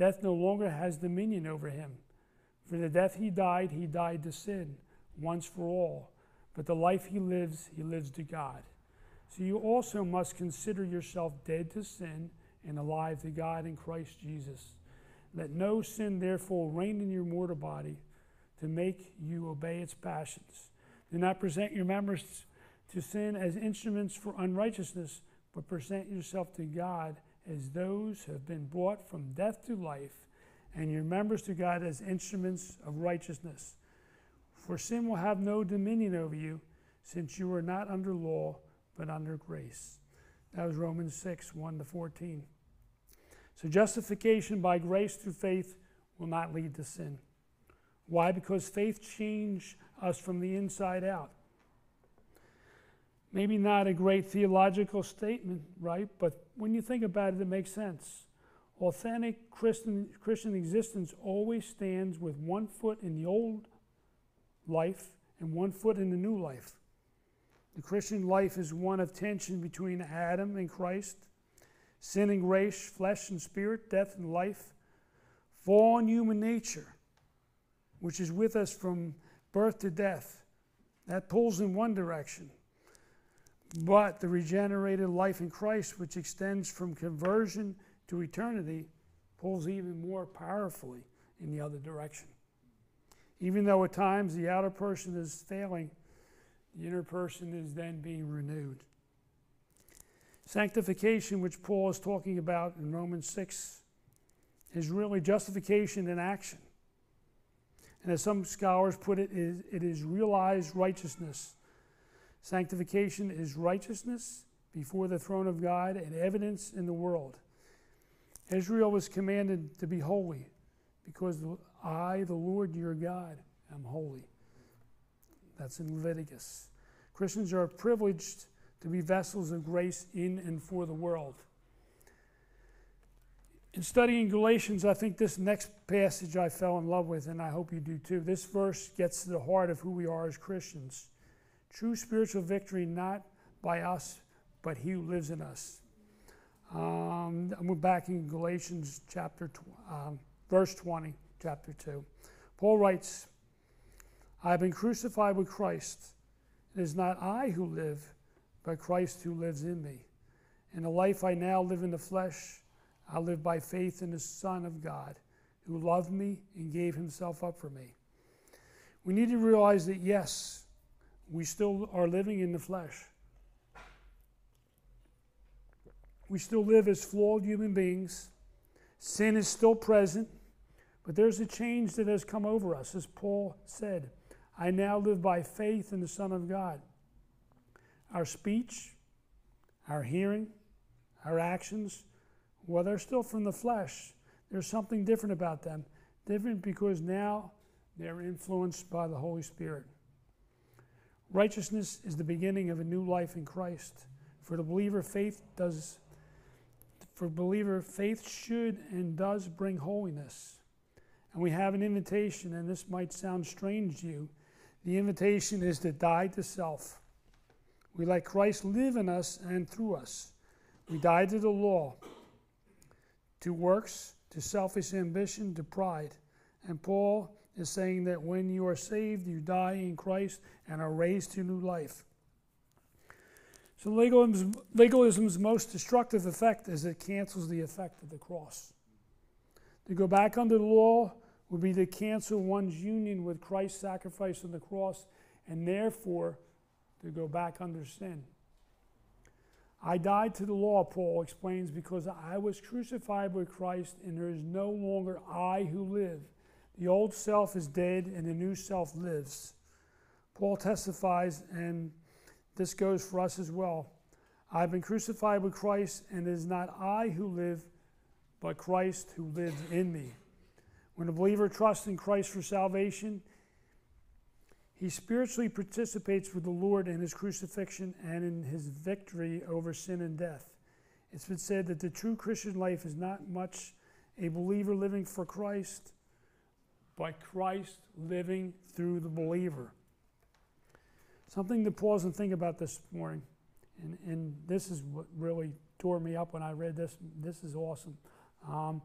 Death no longer has dominion over him. For the death he died, he died to sin, once for all. But the life he lives, he lives to God. So you also must consider yourself dead to sin and alive to God in Christ Jesus. Let no sin, therefore, reign in your mortal body to make you obey its passions. Do not present your members to sin as instruments for unrighteousness, but present yourself to God as those who have been brought from death to life, and your members to God as instruments of righteousness. For sin will have no dominion over you, since you are not under law, but under grace. That was Romans 6 1 to 14. So, justification by grace through faith will not lead to sin. Why? Because faith changed us from the inside out. Maybe not a great theological statement, right? But when you think about it, it makes sense. Authentic Christian, Christian existence always stands with one foot in the old life and one foot in the new life. The Christian life is one of tension between Adam and Christ, sin and grace, flesh and spirit, death and life, fallen human nature, which is with us from birth to death. That pulls in one direction. But the regenerated life in Christ, which extends from conversion to eternity, pulls even more powerfully in the other direction. Even though at times the outer person is failing, the inner person is then being renewed. Sanctification, which Paul is talking about in Romans 6, is really justification in action. And as some scholars put it, it is realized righteousness. Sanctification is righteousness before the throne of God and evidence in the world. Israel was commanded to be holy because I, the Lord your God, am holy. That's in Leviticus. Christians are privileged to be vessels of grace in and for the world. In studying Galatians, I think this next passage I fell in love with, and I hope you do too. This verse gets to the heart of who we are as Christians. True spiritual victory, not by us, but He who lives in us. Um, I'm back in Galatians chapter, tw- um, verse 20, chapter 2. Paul writes, I have been crucified with Christ. It is not I who live, but Christ who lives in me. In the life I now live in the flesh, I live by faith in the Son of God, who loved me and gave himself up for me. We need to realize that, yes, we still are living in the flesh. We still live as flawed human beings. Sin is still present, but there's a change that has come over us, as Paul said. I now live by faith in the Son of God. Our speech, our hearing, our actions, well, they're still from the flesh. There's something different about them. Different because now they're influenced by the Holy Spirit. Righteousness is the beginning of a new life in Christ. For the believer, faith does for believer, faith should and does bring holiness. And we have an invitation, and this might sound strange to you, the invitation is to die to self. We let Christ live in us and through us. We die to the law, to works, to selfish ambition, to pride. And Paul is saying that when you are saved, you die in Christ and are raised to new life. So legalism's, legalism's most destructive effect is it cancels the effect of the cross. To go back under the law would be to cancel one's union with Christ's sacrifice on the cross and therefore to go back under sin. I died to the law, Paul explains, because I was crucified with Christ and there is no longer I who live. The old self is dead and the new self lives. Paul testifies, and this goes for us as well. I've been crucified with Christ, and it is not I who live, but Christ who lives in me. When a believer trusts in Christ for salvation, he spiritually participates with the Lord in his crucifixion and in his victory over sin and death. It's been said that the true Christian life is not much a believer living for Christ, but Christ living through the believer. Something to pause and think about this morning. And, and this is what really tore me up when I read this. This is awesome. Um,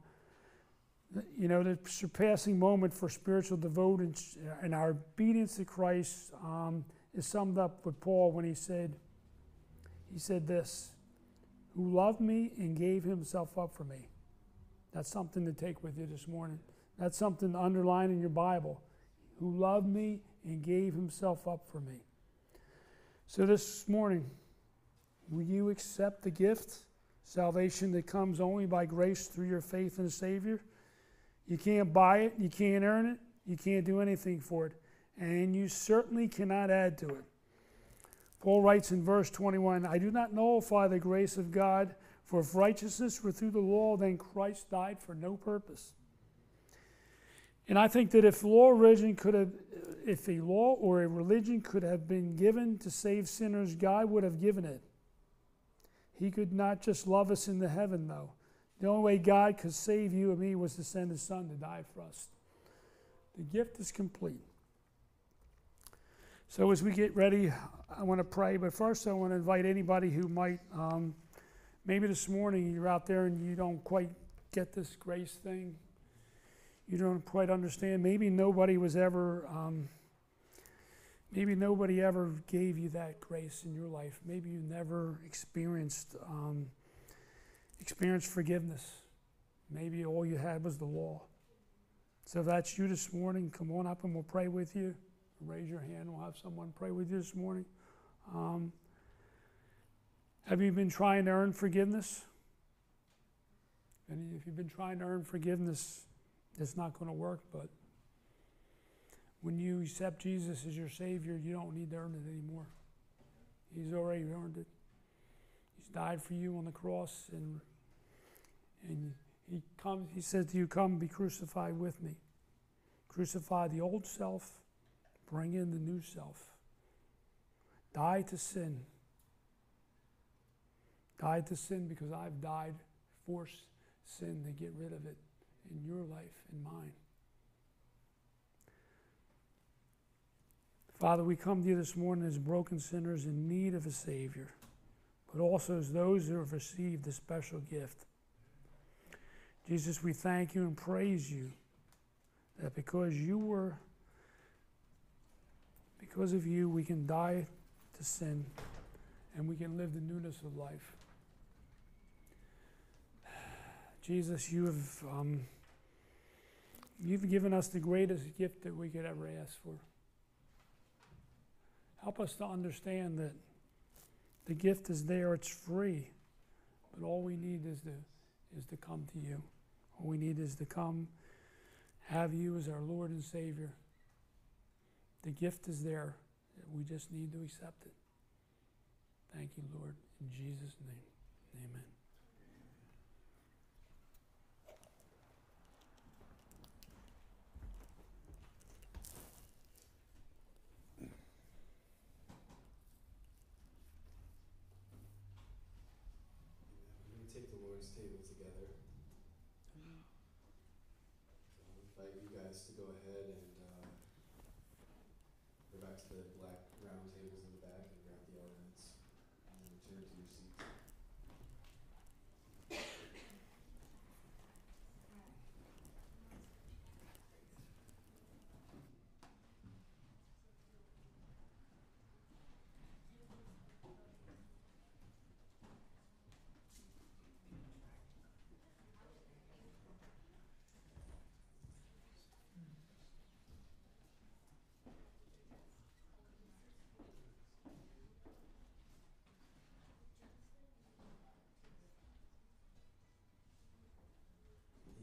you know, the surpassing moment for spiritual devotion and our obedience to Christ um, is summed up with Paul when he said, he said this, who loved me and gave himself up for me. That's something to take with you this morning. That's something to underline in your Bible. Who loved me and gave himself up for me. So this morning, will you accept the gift, salvation that comes only by grace through your faith in the Savior? You can't buy it, you can't earn it, you can't do anything for it, and you certainly cannot add to it. Paul writes in verse 21 I do not nullify the grace of God, for if righteousness were through the law, then Christ died for no purpose. And I think that if law religion could have, if a law or a religion could have been given to save sinners, God would have given it. He could not just love us in the heaven, though. The only way God could save you and me was to send His Son to die for us. The gift is complete. So, as we get ready, I want to pray, but first, I want to invite anybody who might, um, maybe this morning you're out there and you don't quite get this grace thing. You don't quite understand. Maybe nobody was ever, um, maybe nobody ever gave you that grace in your life. Maybe you never experienced. Um, experience forgiveness. Maybe all you had was the law. So if that's you this morning, come on up and we'll pray with you. raise your hand. We'll have someone pray with you this morning. Um, have you been trying to earn forgiveness? And if you've been trying to earn forgiveness, it's not going to work. But when you accept Jesus as your Savior, you don't need to earn it anymore. He's already earned it. He's died for you on the cross, and and he comes. He says to you, "Come, be crucified with me. Crucify the old self, bring in the new self. Die to sin. Die to sin because I've died for sin to get rid of it in your life and mine." Father, we come to you this morning as broken sinners in need of a Savior, but also as those who have received a special gift. Jesus, we thank you and praise you that because you were, because of you, we can die to sin and we can live the newness of life. Jesus, you have um, you've given us the greatest gift that we could ever ask for. Help us to understand that the gift is there, it's free, but all we need is to, is to come to you. All we need is to come, have you as our Lord and Savior. The gift is there, we just need to accept it. Thank you, Lord. In Jesus' name, amen. The Lord's table together. I'll invite you guys to go ahead and uh, go back to the black round tables in the back and grab the elements and return to your seats.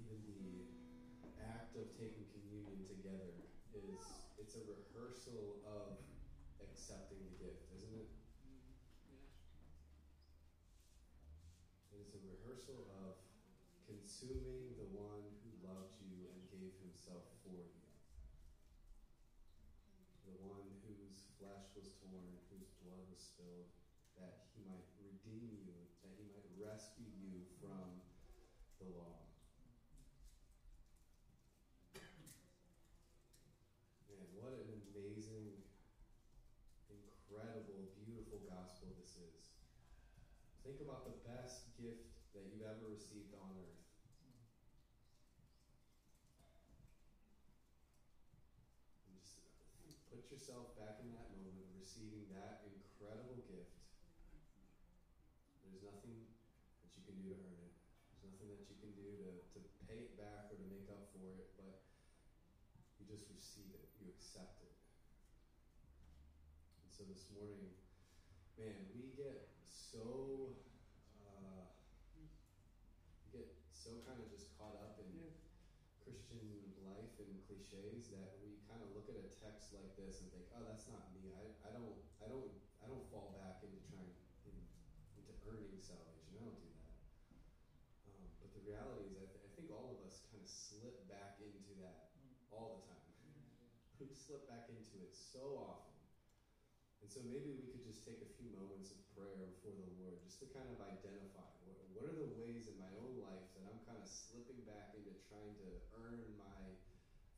even the act of taking communion together is it's a rehearsal of accepting the gift, isn't it? It rehearsal of consuming the one who loved you and gave himself for you. The one whose flesh was torn, whose blood was spilled, that he might redeem you, that he might rescue you from the law. Man, what an amazing, incredible, beautiful gospel this is. Think about the best gift that you've ever received on earth. And just put yourself back in that moment of receiving that incredible gift. There's nothing that you can do to earn it. There's nothing that you can do to, to pay it back or to make up for it, but you just receive it, you accept it. And so this morning, man, we get so uh, we get so kind of just caught up in Christian life and cliches that we kind of look at a text like this and think, oh, that's not me. I, I don't I don't I don't fall back into trying in, into earning salvation. I don't do that. Um, but the reality is, I, th- I think all of us kind of slip back into that all the time. We slip back into it so often. And so maybe we could just take a few moments of prayer before the Lord just to kind of identify what, are the ways in my own life that I'm kind of slipping back into trying to earn my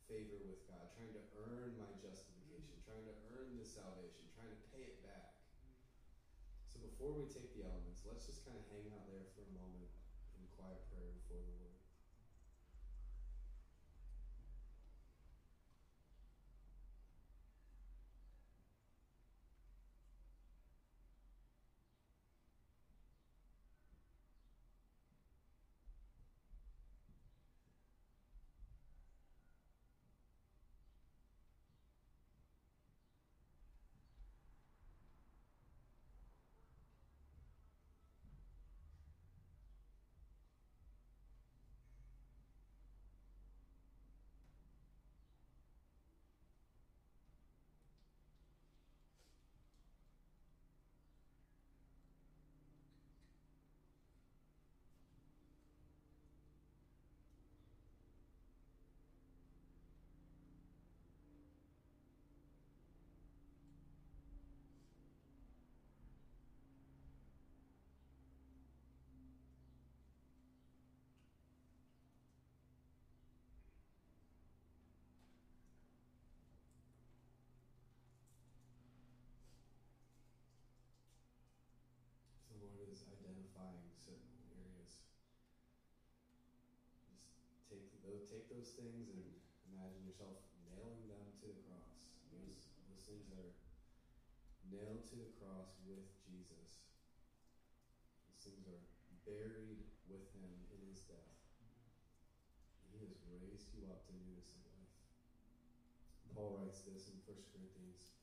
favor with God, trying to earn my justification, mm-hmm. trying to earn the salvation, trying to pay it back. So before we take the elements, let's just kind of hang out there for a moment in quiet prayer before the Lord. Those things and imagine yourself nailing them to the cross. Those, those things are nailed to the cross with Jesus. Those things are buried with him in his death. He has raised you up to newness of life. Paul writes this in 1 Corinthians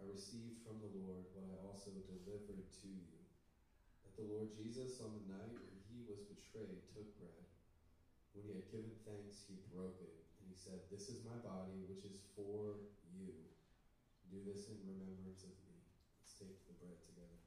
I received from the Lord what I also delivered to you. That the Lord Jesus, on the night when he was betrayed, took bread. When he had given thanks, he broke it, and he said, This is my body, which is for you. Do this in remembrance of me. Let's take the bread together.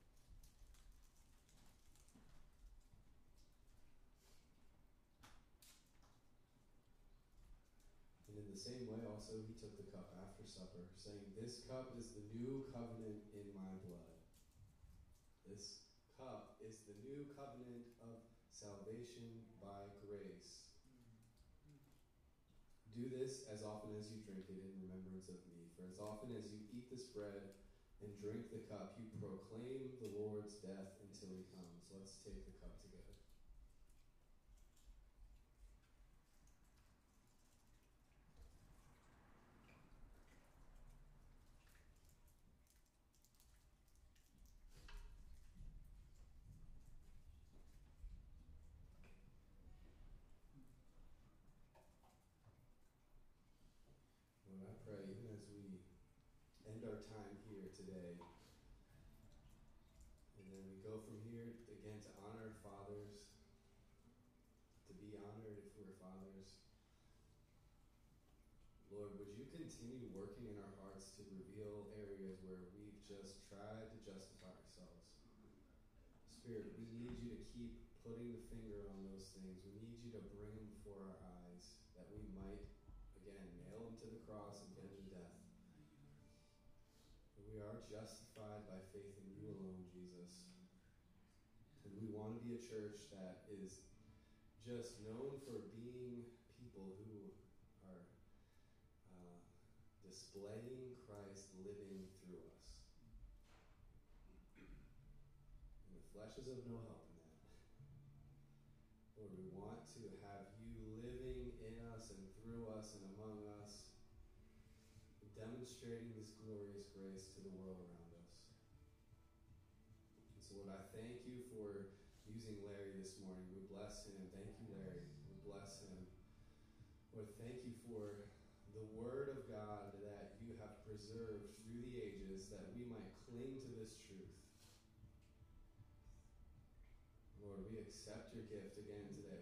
And in the same way, also, he took the cup after supper, saying, This cup is the new covenant in my blood. This cup is the new covenant of salvation by grace. Do this as often as you drink it in remembrance of me. For as often as you eat this bread and drink the cup, you proclaim the Lord's death until he comes. Let's take the cup pray, even as we end our time here today, and then we go from here again to honor fathers, to be honored if we're fathers. Lord, would you continue working in our hearts to reveal areas where we've just tried to justify ourselves? Spirit, we need you to keep putting the finger on those things. We need you to bring them before our eyes that we might again, nail him to the cross and put him to death. we are justified by faith in you alone, Jesus. And we want to be a church that is just known for being people who are uh, displaying Christ living through us. And the flesh is of no help in that. Lord, we want to have you living in us and through us and among us, demonstrating this glorious grace to the world around us. And so, Lord, I thank you for using Larry this morning. We bless him. Thank you, Larry. We bless him. Lord, thank you for the Word of God that you have preserved through the ages that we might cling to this truth. Lord, we accept your gift again today.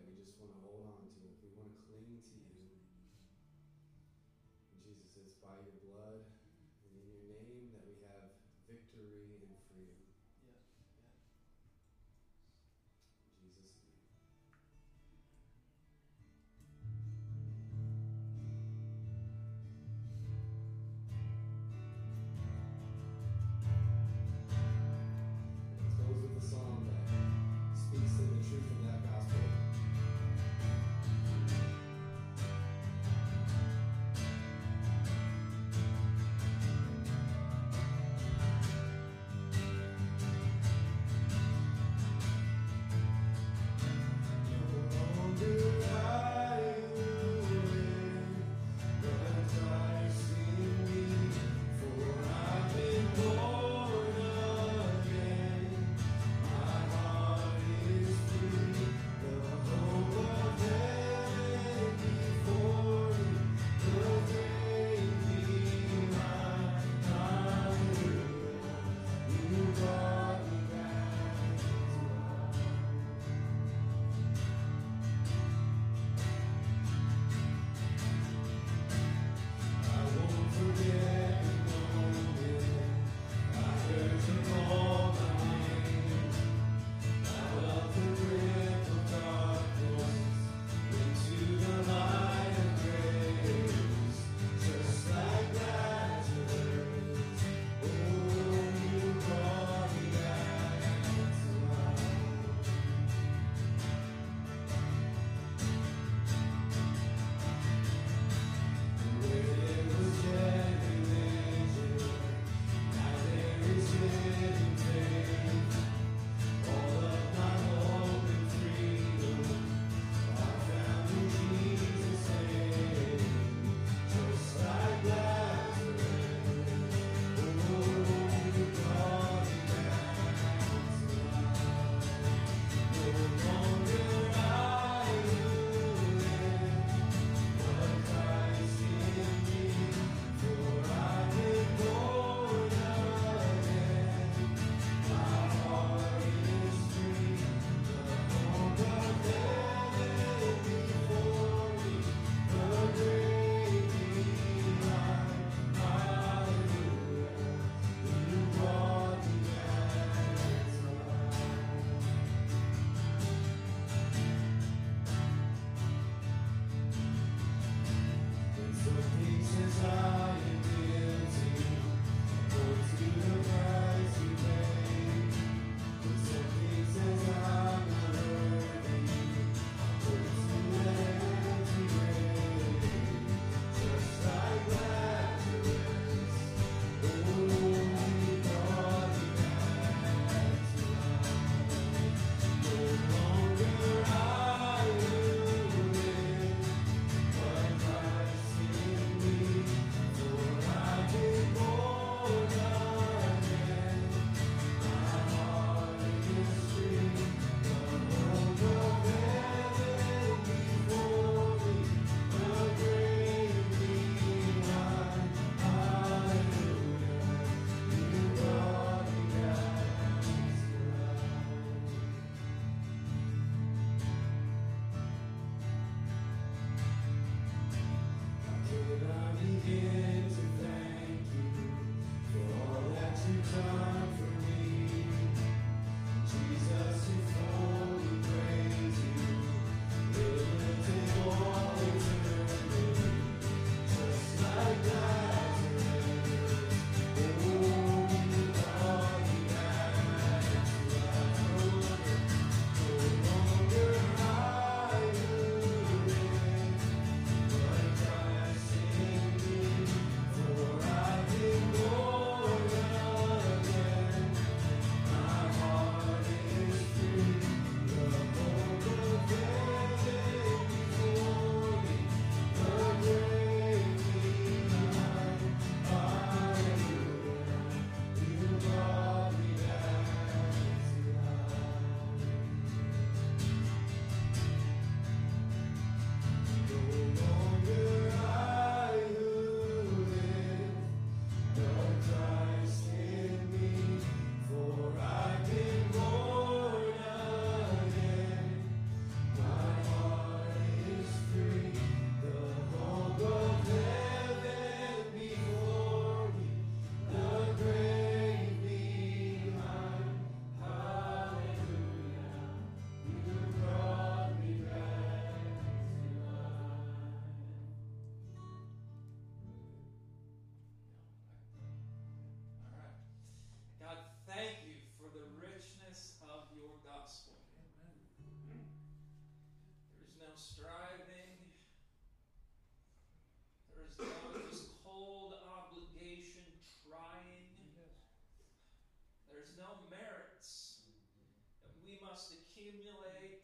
Must accumulate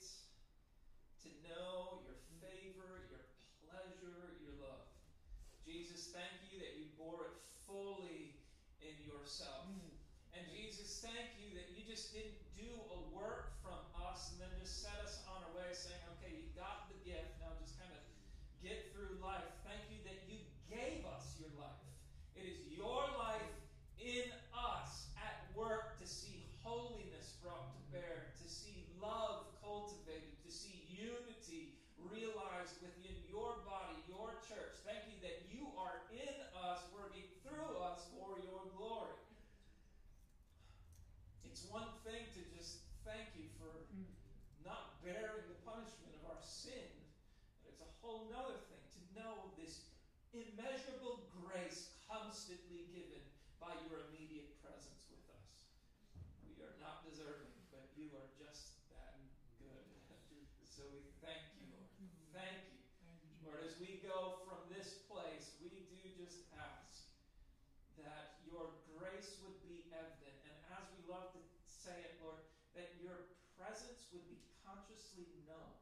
to know your favor, your pleasure, your love. Jesus, thank you that you bore it fully in yourself. Mm. And Jesus, thank you that you just didn't do a work from us and then just set us on our way saying, okay, you got the gift, now just kind of get through life. Thank you that you gave us your life. It is your life in us at work to see holiness brought to bear, to see love cultivated, to see unity realized within your body, your church. Thank you that you are in us, working through us for your glory. It's one thing to just thank you for bearing the punishment of our sin, but it's a whole nother thing to know this immeasurable grace constantly given by your immediate presence with us. We are not deserving, but you are just that good. So we thank you, Lord. Thank you. Lord, as we go from this place, we do just ask that your grace would be evident. And as we love to say it, Lord, that your presence would be consciously known.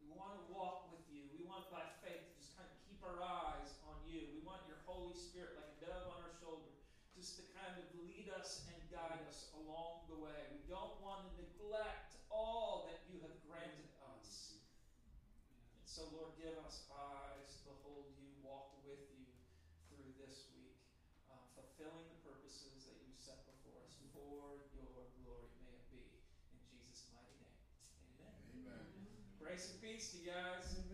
We want to walk with you. We want by faith to just kind of keep our eyes on you. We want your Holy Spirit, like a dove on our shoulder, just to kind of lead us and guide us along the way. We don't want to neglect all that you have granted us. And so, Lord, give us eyes to behold you, walk with you through this week, uh, fulfilling the purposes that you set before us for your glory. May it be. In Jesus' mighty name. Amen. Amen. Grace and peace to you guys.